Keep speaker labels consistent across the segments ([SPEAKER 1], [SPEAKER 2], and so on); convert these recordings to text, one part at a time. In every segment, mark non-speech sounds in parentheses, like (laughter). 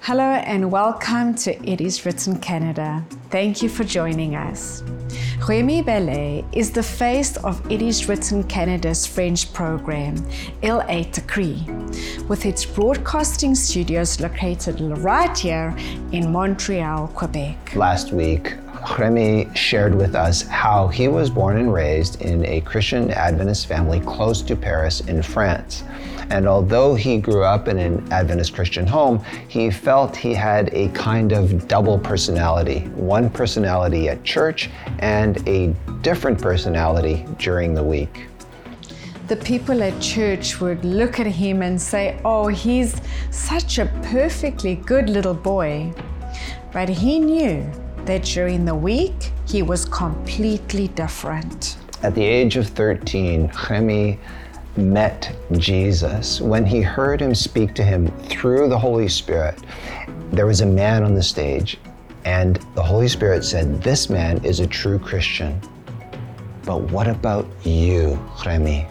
[SPEAKER 1] Hello and welcome to It Is Written Canada. Thank you for joining us. Remy Ballais is the face of It Is Written Canada's French program, Il Est Écrit, with its broadcasting studios located right here in Montreal, Quebec.
[SPEAKER 2] Last week, Remy shared with us how he was born and raised in a Christian Adventist family close to Paris in France. And although he grew up in an Adventist Christian home, he felt he had a kind of double personality one personality at church and a different personality during the week.
[SPEAKER 1] The people at church would look at him and say, Oh, he's such a perfectly good little boy. But he knew that during the week he was completely different.
[SPEAKER 2] At the age of 13, Remy met Jesus, when he heard him speak to him through the Holy Spirit, there was a man on the stage, and the Holy Spirit said, This man is a true Christian. But what about you, Remy?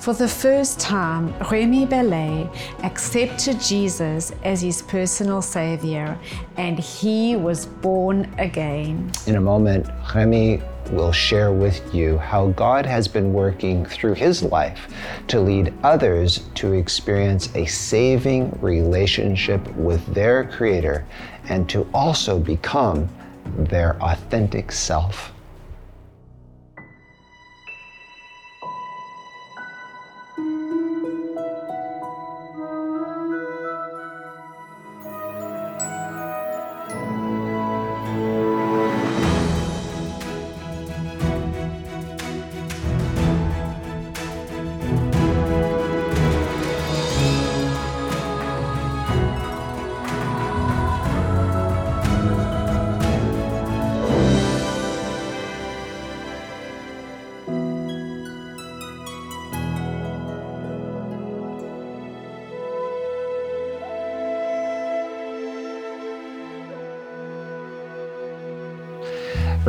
[SPEAKER 1] For the first time, Remy Ballais accepted Jesus as his personal savior and he was born again.
[SPEAKER 2] In a moment, Remy will share with you how God has been working through his life to lead others to experience a saving relationship with their Creator and to also become their authentic self.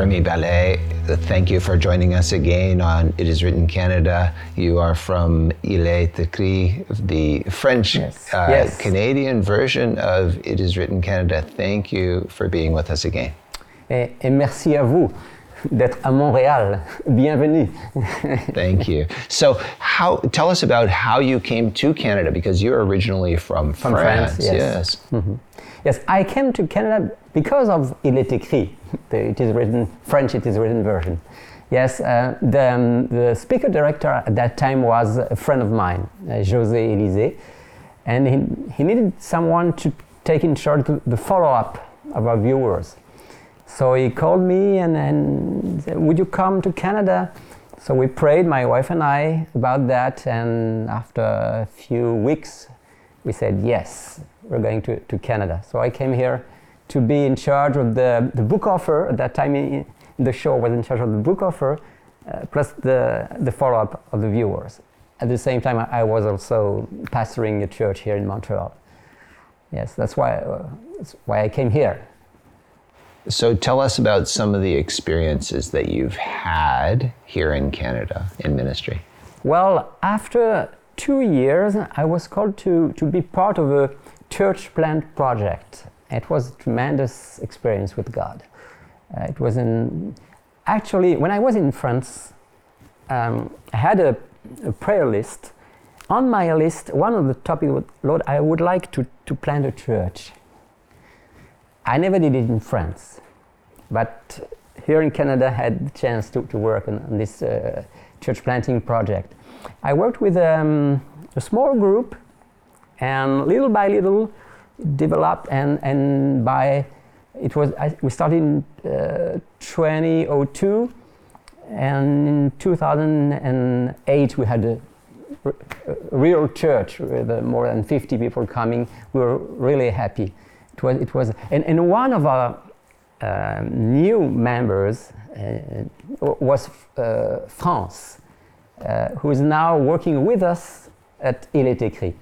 [SPEAKER 2] Remy Ballais, thank you for joining us again on It Is Written Canada. You are from Il est écrit, the French
[SPEAKER 3] Yes.
[SPEAKER 2] uh,
[SPEAKER 3] Yes.
[SPEAKER 2] Canadian version of It Is Written Canada. Thank you for being with us again.
[SPEAKER 3] Et, et merci à vous d'être à Montréal. (laughs) Bienvenue.
[SPEAKER 2] Thank you. So, how tell us about how you came to Canada because you're originally from,
[SPEAKER 3] From France, yes. yes, I came to Canada because of Il est écrit. It is written French. It is written version. Yes, uh, the, um, the speaker director at that time was a friend of mine, uh, José Élysée, and he, he needed someone to take in charge the, the follow-up of our viewers. So he called me and, and said, Would you come to Canada? So we prayed, my wife and I, about that. And after a few weeks, we said, Yes, we're going to, to Canada. So I came here to be in charge of the, the book offer. At that time, in, the show, was in charge of the book offer, uh, plus the, the follow up of the viewers. At the same time, I, I was also pastoring a church here in Montreal. Yes, that's why, uh, that's why I came here.
[SPEAKER 2] So, tell us about some of the experiences that you've had here in Canada in ministry.
[SPEAKER 3] Well, after two years, I was called to, to be part of a church plant project. It was a tremendous experience with God. Uh, it was an actually when I was in France, um, I had a, a prayer list. On my list, one of the topics was, Lord, I would like to, to plant a church. I never did it in France, but here in Canada, I had the chance to, to work on, on this uh, church planting project. I worked with um, a small group, and little by little, developed and, and by it was I, we started in uh, 2002 and in 2008 we had a real church with uh, more than 50 people coming we were really happy it was it was and, and one of our um, new members uh, was uh, France uh, who is now working with us at Il est écrit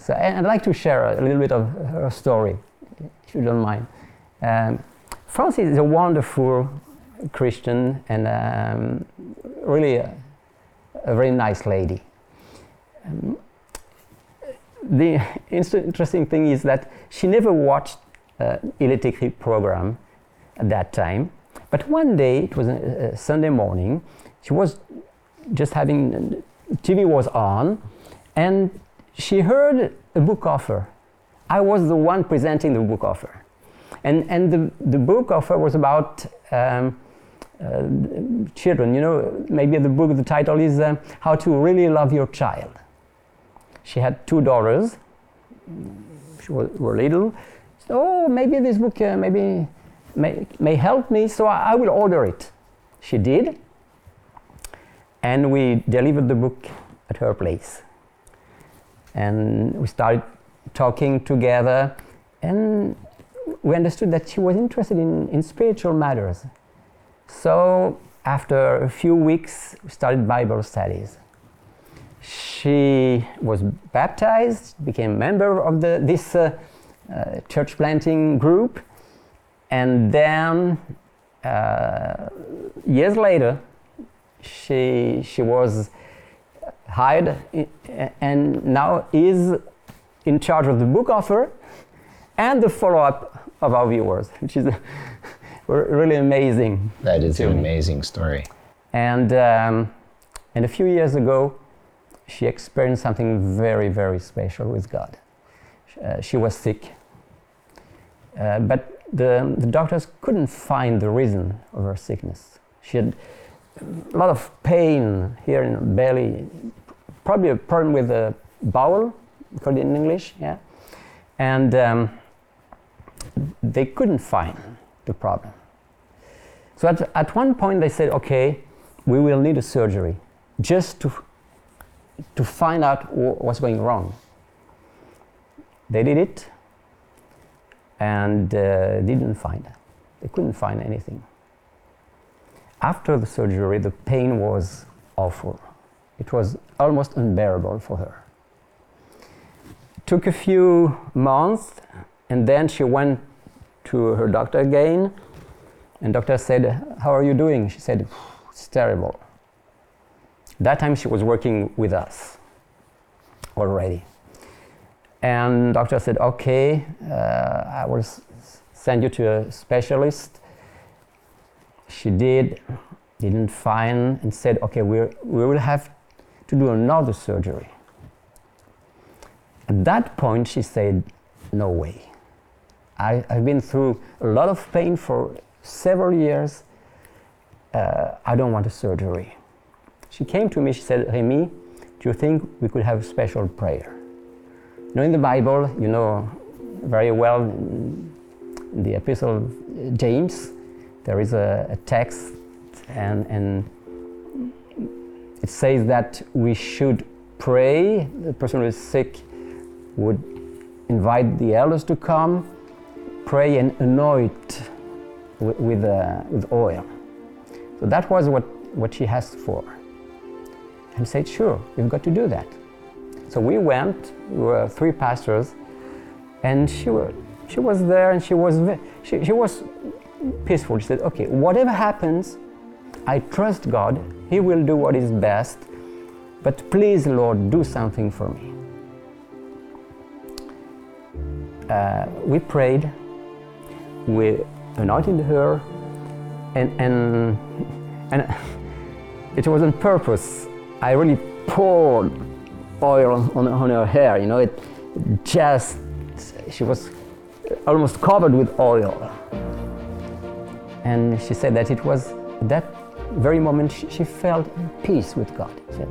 [SPEAKER 3] so I'd like to share a little bit of her story, if you don't mind. Um, Frances is a wonderful Christian and um, really a, a very nice lady. Um, the (laughs) interesting thing is that she never watched uh, Il program at that time. But one day, it was a, a Sunday morning, she was just having, TV was on, and she heard a book offer. I was the one presenting the book offer. And, and the, the book offer was about um, uh, children. You know, maybe the book, the title is uh, How to Really Love Your Child. She had two daughters. She was, were little. So, oh, maybe this book uh, maybe may, may help me, so I, I will order it. She did. And we delivered the book at her place. And we started talking together, and we understood that she was interested in, in spiritual matters. So, after a few weeks, we started Bible studies. She was baptized, became a member of the, this uh, uh, church planting group, and then uh, years later, she, she was hired and now is in charge of the book offer and the follow-up of our viewers, which is (laughs) really amazing.
[SPEAKER 2] That is an amazing story.
[SPEAKER 3] And, um, and a few years ago, she experienced something very, very special with God. Uh, she was sick, uh, but the, the doctors couldn't find the reason of her sickness. She had a lot of pain here in belly, probably a problem with the bowel, called in English, yeah. And um, they couldn't find the problem. So at, at one point they said, okay, we will need a surgery just to, to find out what's going wrong. They did it and uh, didn't find. They couldn't find anything. After the surgery, the pain was awful. It was almost unbearable for her. It took a few months, and then she went to her doctor again, and doctor said, "How are you doing?" She said, "It's terrible." That time she was working with us already. And doctor said, okay, uh, I will send you to a specialist. She did, didn't find, and said, okay, we we will have to do another surgery. At that point, she said, no way. I, have been through a lot of pain for several years. Uh, I don't want a surgery. She came to me, she said, Remy, do you think we could have a special prayer? You know, in the Bible, you know very well, the Epistle of James, there is a, a text, and, and it says that we should pray. The person who is sick would invite the elders to come, pray, and anoint with, with, uh, with oil. So that was what, what she asked for. And said, Sure, you've got to do that. So we went, we were three pastors, and she, were, she was there and she was, she, she was peaceful. She said, Okay, whatever happens, I trust God. He will do what is best. But please, Lord, do something for me. Uh, we prayed, we anointed her, and, and, (laughs) and it was on purpose. I really poured oil on, on her hair, you know, it just, she was almost covered with oil. And she said that it was that very moment she, she felt peace with God. She said,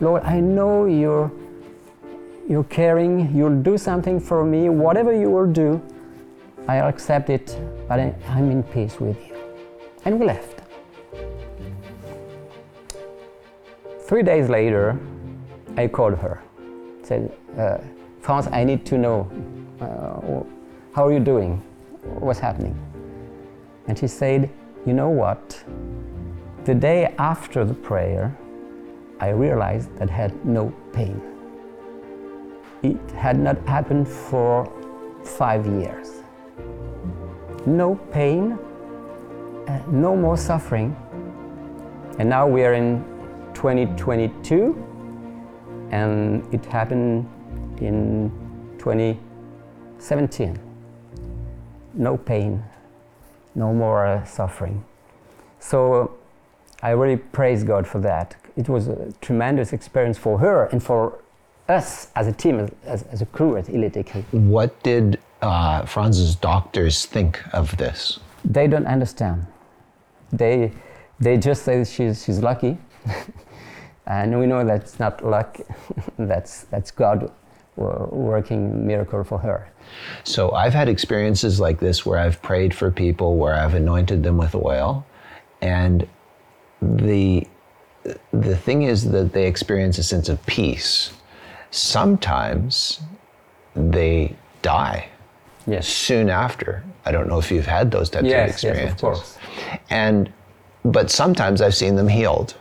[SPEAKER 3] Lord, I know you're, you're caring, you'll do something for me, whatever you will do, I'll accept it, but I, I'm in peace with you. And we left. Three days later, I called her. Said, uh, France, I need to know uh, how are you doing? What's happening? And she said, You know what? The day after the prayer, I realized that I had no pain. It had not happened for five years. No pain, uh, no more suffering. And now we are in 2022, and it happened in 2017. No pain, no more uh, suffering. So I really praise God for that. It was a tremendous experience for her and for us as a team, as, as a crew at Il est écrit.
[SPEAKER 2] What did uh, France's doctors think of this?
[SPEAKER 3] They don't understand. They, they just say she's, she's lucky. (laughs) and we know that's not luck, (laughs) that's, that's God working miracle for her.
[SPEAKER 2] So I've had experiences like this where I've prayed for people, where I've anointed them with oil, and the the thing is that they experience a sense of peace. Sometimes they die
[SPEAKER 3] yes.
[SPEAKER 2] soon after. I don't know if you've had those types
[SPEAKER 3] yes,
[SPEAKER 2] of experiences.
[SPEAKER 3] Yes, of course.
[SPEAKER 2] And but sometimes I've seen them healed.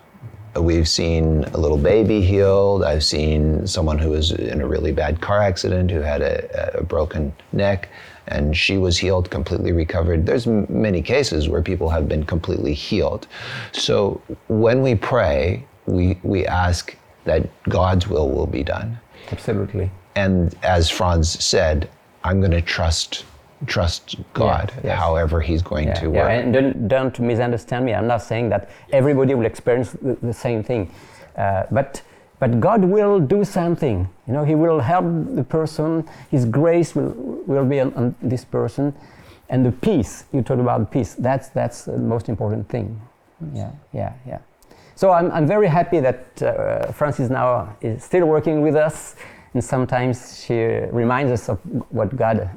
[SPEAKER 2] We've seen a little baby healed. I've seen someone who was in a really bad car accident who had a, a broken neck and she was healed, completely recovered. There's m- many cases where people have been completely healed. So when we pray, we, we ask that God's will will be done.
[SPEAKER 3] Absolutely.
[SPEAKER 2] And as France said, I'm going to trust trust God, yes, yes. however He's going
[SPEAKER 3] yeah,
[SPEAKER 2] to work.
[SPEAKER 3] Yeah, and don't, don't misunderstand me. I'm not saying that everybody will experience the, the same thing, uh, but but God will do something. You know, He will help the person. His grace will will be on, on this person, and the peace you talked about peace. That's that's the most important thing. Yeah, yeah, yeah. So I'm I'm very happy that uh, Francis now is still working with us, and sometimes she reminds us of what God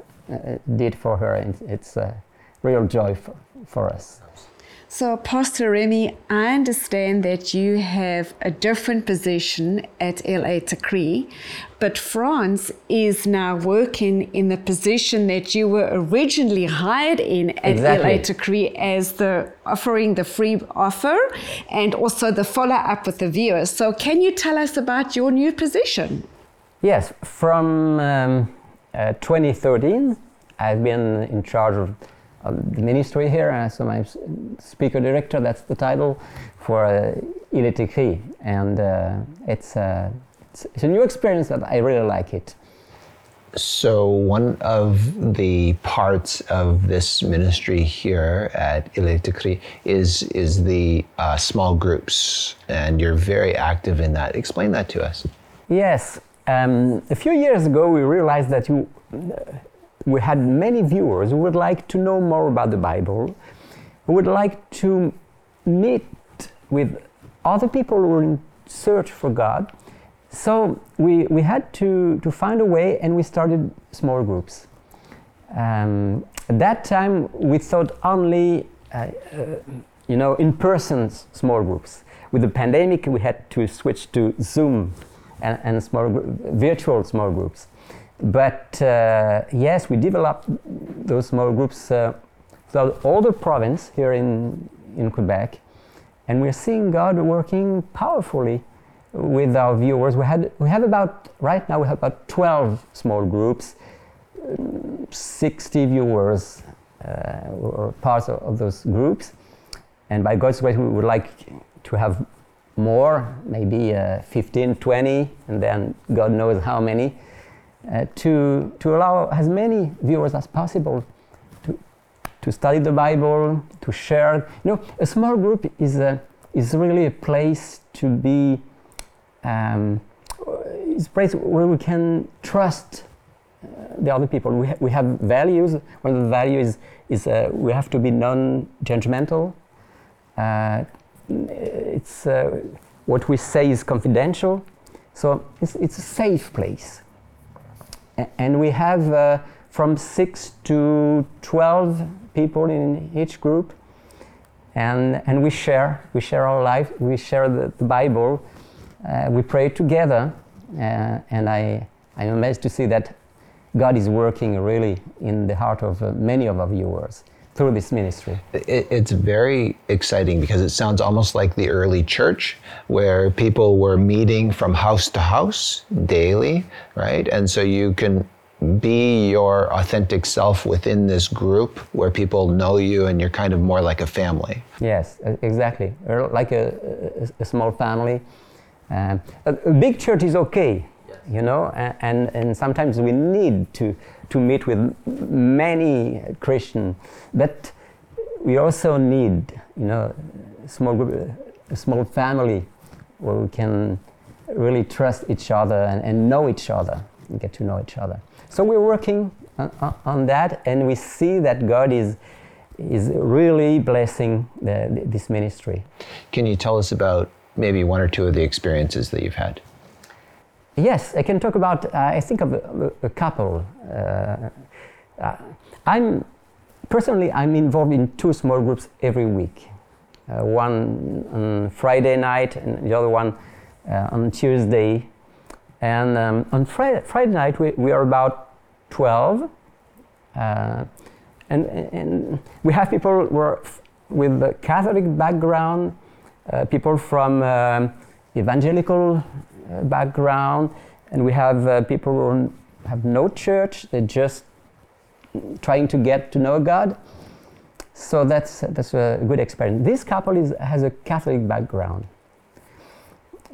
[SPEAKER 3] did for her, and it's a real joy for, for us.
[SPEAKER 1] So, Pastor Remy, I understand that you have a different position at LA Il est écrit, but France is now working in the position that you were originally hired in at
[SPEAKER 3] exactly.
[SPEAKER 1] Il est écrit as the offering the free offer and also the follow up with the viewers. So, can you tell us about your new position?
[SPEAKER 3] Yes, from um, uh, 2013, I've been in charge of the ministry here, uh, so I'm speaker director, that's the title, for uh, Il est écrit. And uh, it's, uh, it's, it's, a new experience that I really like it.
[SPEAKER 2] So, one of the parts of this ministry here at Il est écrit is, is the uh, small groups, and you're very active in that. Explain that to us.
[SPEAKER 3] Yes. Um, a few years ago, we realized that you we had many viewers who would like to know more about the Bible, who would like to meet with other people who were in search for God. So we, we had to, to find a way and we started small groups. Um, at that time, we thought only, uh, uh, you know, in-person small groups. With the pandemic, we had to switch to Zoom and, and small virtual small groups. But uh, yes, we developed those small groups uh, throughout all the province here in, in Quebec. And we're seeing God working powerfully with our viewers. We, had, we have about, right now, we have about 12 small groups, 60 viewers uh, or parts of, of those groups. And by God's grace, we would like to have more, maybe uh, 15, 20, and then God knows how many uh, to, to allow as many viewers as possible to, to study the Bible, to share. You know, a small group is, a, is really a place to be, um, it's a place where we can trust uh, the other people. We, ha- we have values. One of the values is, is uh, we have to be non-judgmental. Uh, it's uh, what we say is confidential. So it's, it's a safe place. And we have uh, from 6 to 12 people in each group. And, and we share we share our life we share the, the bible. Uh, we pray together. Uh, and I, i'm amazed to see that god is working really in the heart of uh, many of our viewers through this ministry.
[SPEAKER 2] It, it's very exciting because it sounds almost like the early church where people were meeting from house to house daily, right? And so you can be your authentic self within this group where people know you and you're kind of more like a family.
[SPEAKER 3] Yes, exactly. Like a, a, a small family. Um, a, big church is okay. you know, and, and sometimes we need to, to meet with many Christians, but we also need, you know, small group, a small family where we can really trust each other and, and know each other and get to know each other. So we're working on, on- on that, and we see that God is, is really blessing the, this ministry.
[SPEAKER 2] Can you tell us about maybe one or two of the experiences that you've had?
[SPEAKER 3] Yes, I can talk about. Uh, I think of a, a couple. Uh, uh, I'm personally I'm involved in two small groups every week. Uh, one on Friday night and the other one uh, on Tuesday. And um, on Friday, Friday night we, we are about twelve, uh, and, and we have people who are with a Catholic background, people from um, evangelical background, and we have uh, people who have no church. They're just trying to get to know God. So that's that's a good experience. This couple is, has a Catholic background.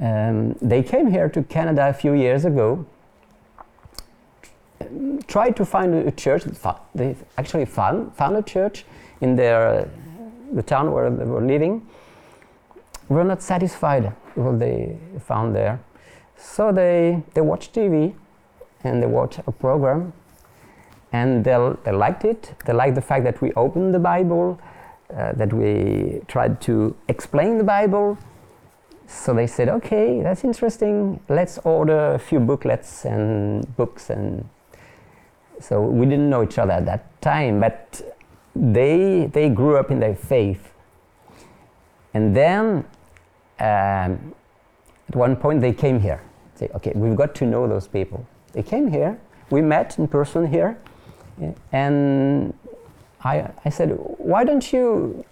[SPEAKER 3] Um, they came here to Canada a few years ago. Tried to find a church. They actually found found a church in their the town where they were living. Were not satisfied with what they found there. So they, they watched TV and they watched a program and they, they liked it. They liked the fact that we opened the Bible, uh, that we tried to explain the Bible. So they said, okay, that's interesting. Let's order a few booklets and books. And so we didn't know each other at that time, but they, they grew up in their faith. And then um, at one point they came here. Say, okay, we've got to know those people. They came here. We met in person here, and I, I said, why don't you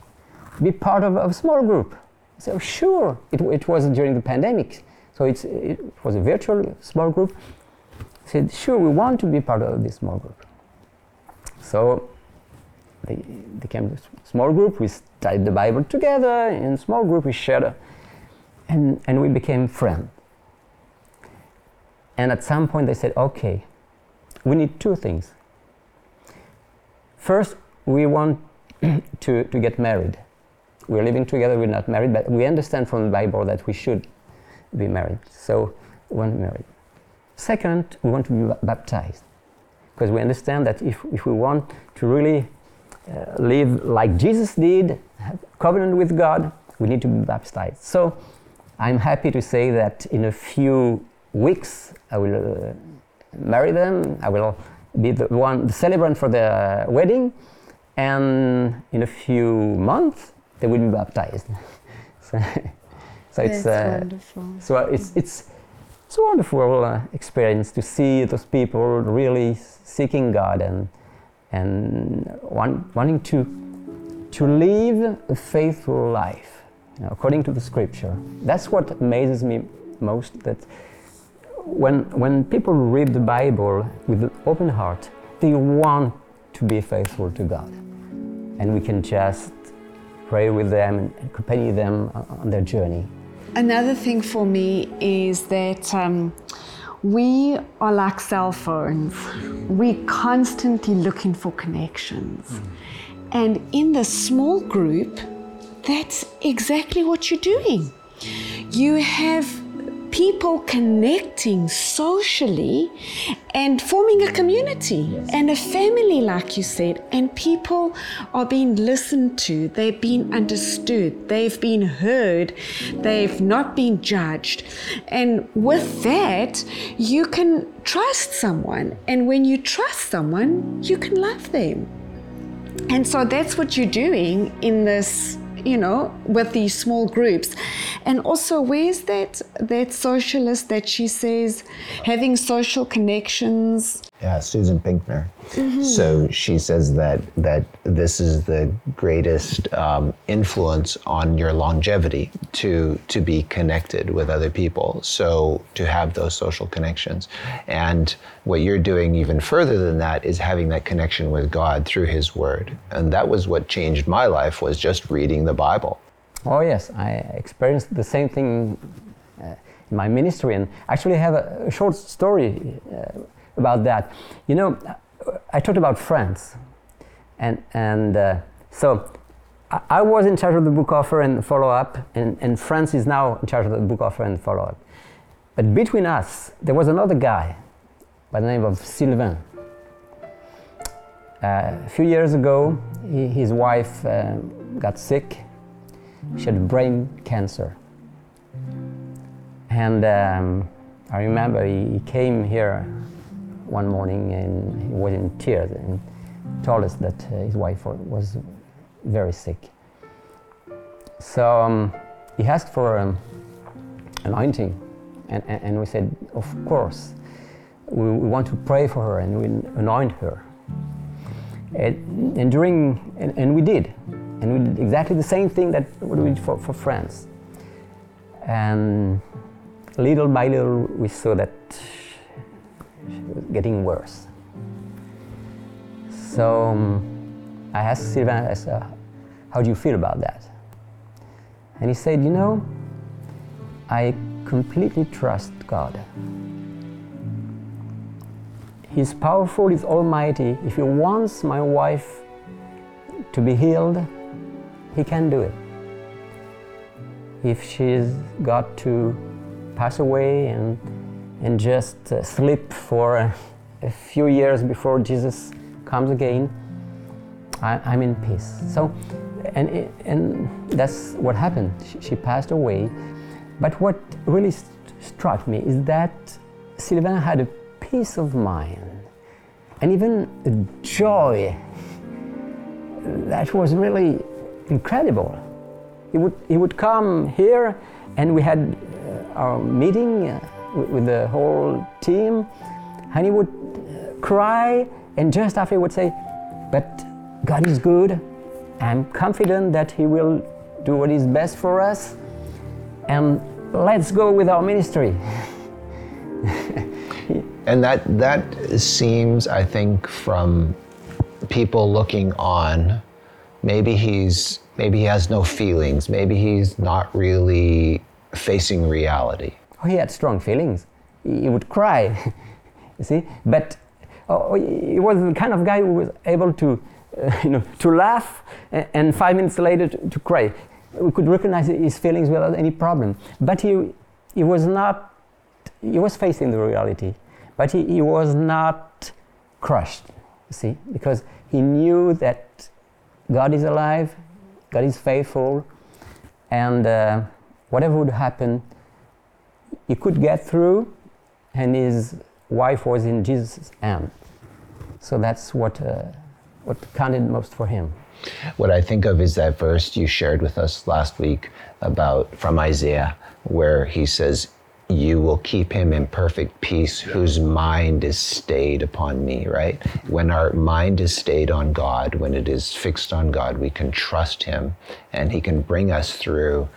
[SPEAKER 3] be part of a small group? He said, oh, sure. It, it was during the pandemic, so it's, it was a virtual small group. Said, sure, we want to be part of this small group. So they, they came to small group. We studied the Bible together. In small group, we shared, and, and we became friends. And at some point, they said, okay, we need two things. First, we want (clears throat) to, to get married. We're living together, we're not married, but we understand from the Bible that we should be married. So we want to be married. Second, we want to be baptized. Because we understand that if, if we want to really uh, live like Jesus did, covenant with God, we need to be baptized. So I'm happy to say that in a few weeks I will uh, marry them. I will be the one, the celebrant for the wedding, and in a few months they will be baptized. (laughs) so, so it's uh,
[SPEAKER 1] wonderful.
[SPEAKER 3] so it's it's it's a wonderful uh, experience to see those people really seeking God and and want, wanting to to live a faithful life you know, according to the Scripture. That's what amazes me most. That when when people read the Bible with an open heart, they want to be faithful to God, and we can just pray with them and accompany them on their journey.
[SPEAKER 1] Another thing for me is that um, we are like cell phones. We're constantly looking for connections. And in the small group, that's exactly what you're doing. You have people connecting socially and forming a community and a family, like you said, and people are being listened to, they've been understood, they've been heard, they've not been judged. And with that, you can trust someone, and when you trust someone, you can love them. And so that's what you're doing in this, you know, with these small groups. And also, where's that that socialist that she says having social connections?
[SPEAKER 2] Yeah, Susan Pinker. So she says that that this is the greatest um, influence on your longevity to to be connected with other people. So to have those social connections, and what you're doing even further than that is having that connection with God through His Word, and that was what changed my life was just reading the Bible.
[SPEAKER 3] Oh yes, I experienced the same thing uh, my ministry. And actually, I have a, a short story uh, about that. You know, I talked about France, and and uh, so I, I was in charge of the book offer and follow up, and, and France is now in charge of the book offer and follow up. But between us, there was another guy by the name of Sylvain. Uh, a few years ago, he, his wife uh, got sick. She had brain cancer. And um, I remember he, he, came here one morning and he was in tears and told us that uh, his wife was very sick. So um, he asked for um, anointing, and, and, and we said, Of course, we, we want to pray for her and we anoint her. And, and during, and, and, we did. And we did exactly the same thing that we did for, for France. And little by little, we saw that getting worse. So um, I asked Sylvain, I said, How do you feel about that? And he said, You know, I completely trust God. He's powerful, He's almighty. If He wants my wife to be healed, He can do it. If she's got to pass away and, and just uh, sleep for a, few years before Jesus comes again, I, am in peace. So, and, and that's what happened. She, she passed away. But what really st- struck me is that Sylvain had a peace of mind and even a joy that was really incredible. He would, he would come here, and we had uh, our meeting uh, with, the whole team, and he would uh, cry, and just after he would say, But God is good. I'm confident that He will do what is best for us, and let's go with our ministry. (laughs)
[SPEAKER 2] and that that seems, I think, from people looking on, maybe he's maybe he has no feelings, maybe he's not really facing reality.
[SPEAKER 3] Oh, he had strong feelings. He would cry, (laughs) you see. But oh, he was the kind of guy who was able to, uh, (laughs) you know, to laugh and, and five minutes later to, to, cry. We could recognize his feelings without any problem. But he, he was not. He was facing the reality. But he, he was not crushed, you see, because he knew that God is alive, God is faithful, and uh, whatever would happen, he could get through, and his wife was in Jesus' hand. So that's what, uh, what counted most for him.
[SPEAKER 2] What I think of is that verse you shared with us last week about from Isaiah, where he says, you will keep him in perfect peace whose mind is stayed upon me, right? When our mind is stayed on God, when it is fixed on God, we can trust him and he can bring us through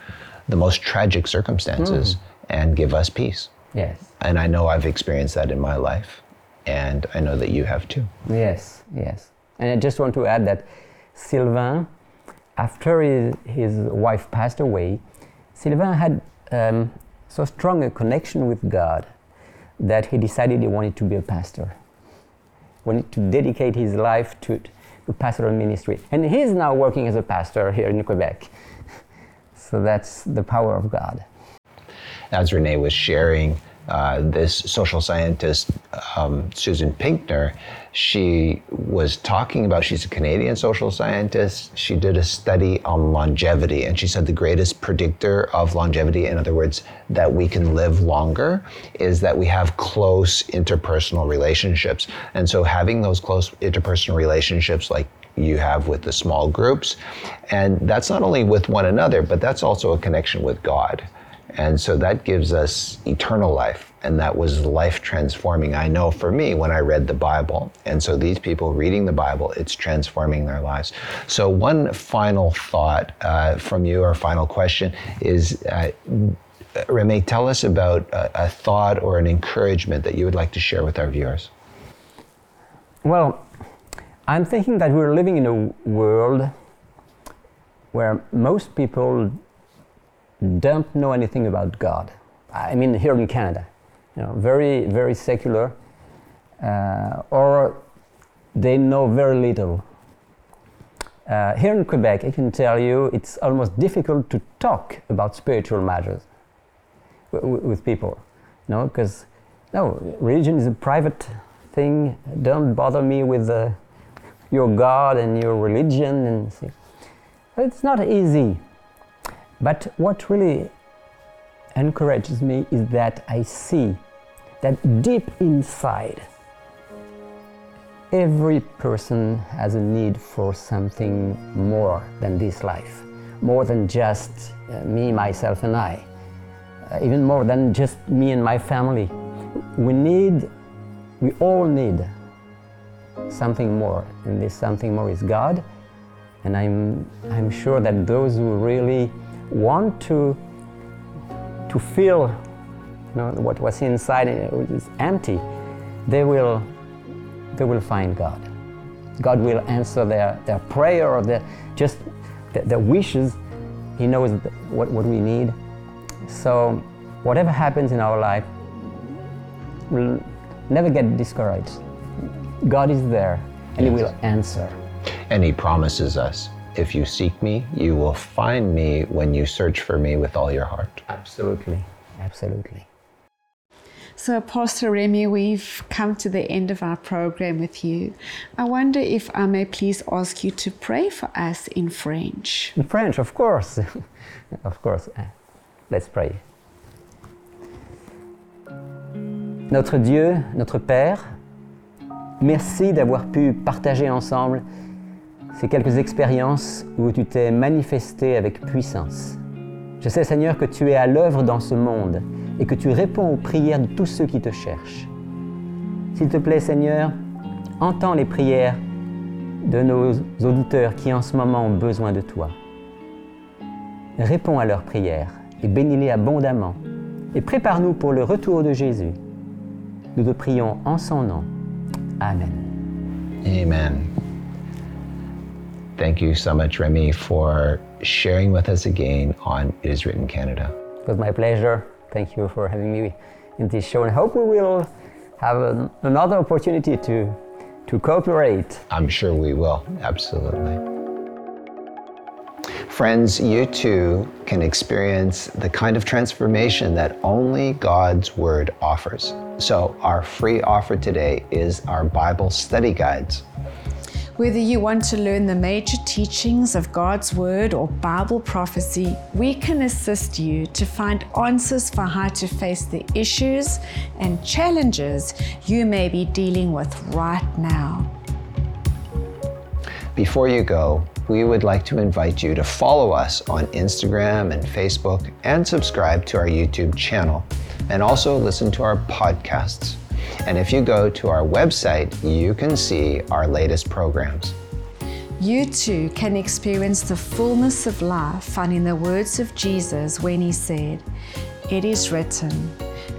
[SPEAKER 2] the most tragic circumstances mm. And give us peace.
[SPEAKER 3] Yes.
[SPEAKER 2] And I know I've experienced that in my life and I know that you have too.
[SPEAKER 3] Yes, yes. And I just want to add that Sylvain, after his, his wife passed away, Sylvain had um, so strong a connection with God that he decided he wanted to be a pastor, wanted to dedicate his life to, to pastoral ministry. And he's now working as a pastor here in Quebec. (laughs) So that's the power of God.
[SPEAKER 2] As Renee was sharing, uh, this social scientist, um, Susan Pinker, she was talking about, she's a Canadian social scientist. She did a study on longevity, and she said the greatest predictor of longevity, in other words, that we can live longer, is that we have close interpersonal relationships. And so having those close interpersonal relationships, like you have with the small groups, and that's not only with one another, but that's also a connection with God. And so that gives us eternal life. And that was life transforming. I know for me when I read the Bible. And so these people reading the Bible, it's transforming their lives. So, one final thought uh, from you, or final question, is uh, Remy, tell us about a, a thought or an encouragement that you would like to share with our viewers.
[SPEAKER 3] Well, I'm thinking that we're living in a world where most people don't know anything about God. I mean, here in Canada, you know, very, very secular, uh, or they know very little. Uh, here in Quebec, I can tell you it's almost difficult to talk about spiritual matters with people, you know, because no, religion is a private thing. Don't bother me with uh, your God and your religion, and it's not easy. But what really encourages me is that I see that deep inside, every person has a need for something more than this life, more than just uh, me, myself, and I, uh, even more than just me and my family. We need, we all need something more, and this something more is God. And I'm, I'm sure that those who really want to, to feel you know, what was inside is empty, they will, they will find God. God will answer their, their prayer or their, just their, their wishes. He knows what, what we need. So, whatever happens in our life, we'll never get discouraged. God is there and yes. He will answer.
[SPEAKER 2] And He promises us if you seek me, you will find me when you search for me with all your heart.
[SPEAKER 3] Absolutely. Absolutely.
[SPEAKER 1] So, Pastor Remy, we've come to the end of our program with you. I wonder if I may please ask you to pray for us in French.
[SPEAKER 3] In French, of course. (laughs) of course. Uh, let's pray. Notre Dieu, notre Père, merci d'avoir pu partager ensemble ces quelques expériences où tu t'es manifesté avec puissance. Je sais Seigneur que tu es à l'œuvre dans ce monde et que tu réponds aux prières de tous ceux qui te cherchent. S'il te plaît Seigneur, entends les prières de nos auditeurs qui en ce moment ont besoin de toi. Réponds à leurs prières et bénis-les abondamment et prépare-nous pour le retour de Jésus. Nous te prions en son nom. Amen.
[SPEAKER 2] Amen. Thank you so much, Remy, for sharing with us again on It Is Written Canada.
[SPEAKER 3] It was my pleasure. Thank you for having me in this show, and I hope we will have an, another opportunity to, to cooperate.
[SPEAKER 2] I'm sure we will, absolutely. Friends, you too can experience the kind of transformation that only God's Word offers. So, our free offer today is our Bible study guides.
[SPEAKER 1] Whether you want to learn the major teachings of God's Word or Bible prophecy, we can assist you to find answers for how to face the issues and challenges you may be dealing with right now.
[SPEAKER 2] Before you go, we would like to invite you to follow us on Instagram and Facebook and subscribe to our YouTube channel, and also listen to our podcasts. And if you go to our website, you can see our latest programs.
[SPEAKER 1] You too can experience the fullness of life found in the words of Jesus when he said, It is written,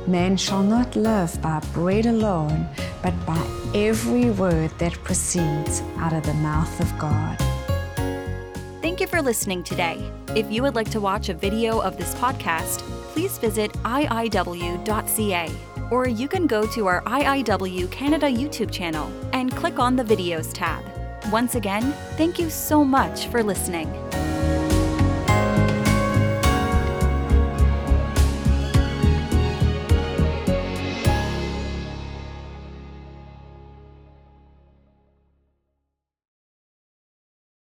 [SPEAKER 1] Man shall not live by bread alone, but by every word that proceeds out of the mouth of God.
[SPEAKER 4] Thank you for listening today. If you would like to watch a video of this podcast, please visit iiw.ca or you can go to our IIW Canada YouTube channel and click on the Videos tab. Once again, thank you so much for listening.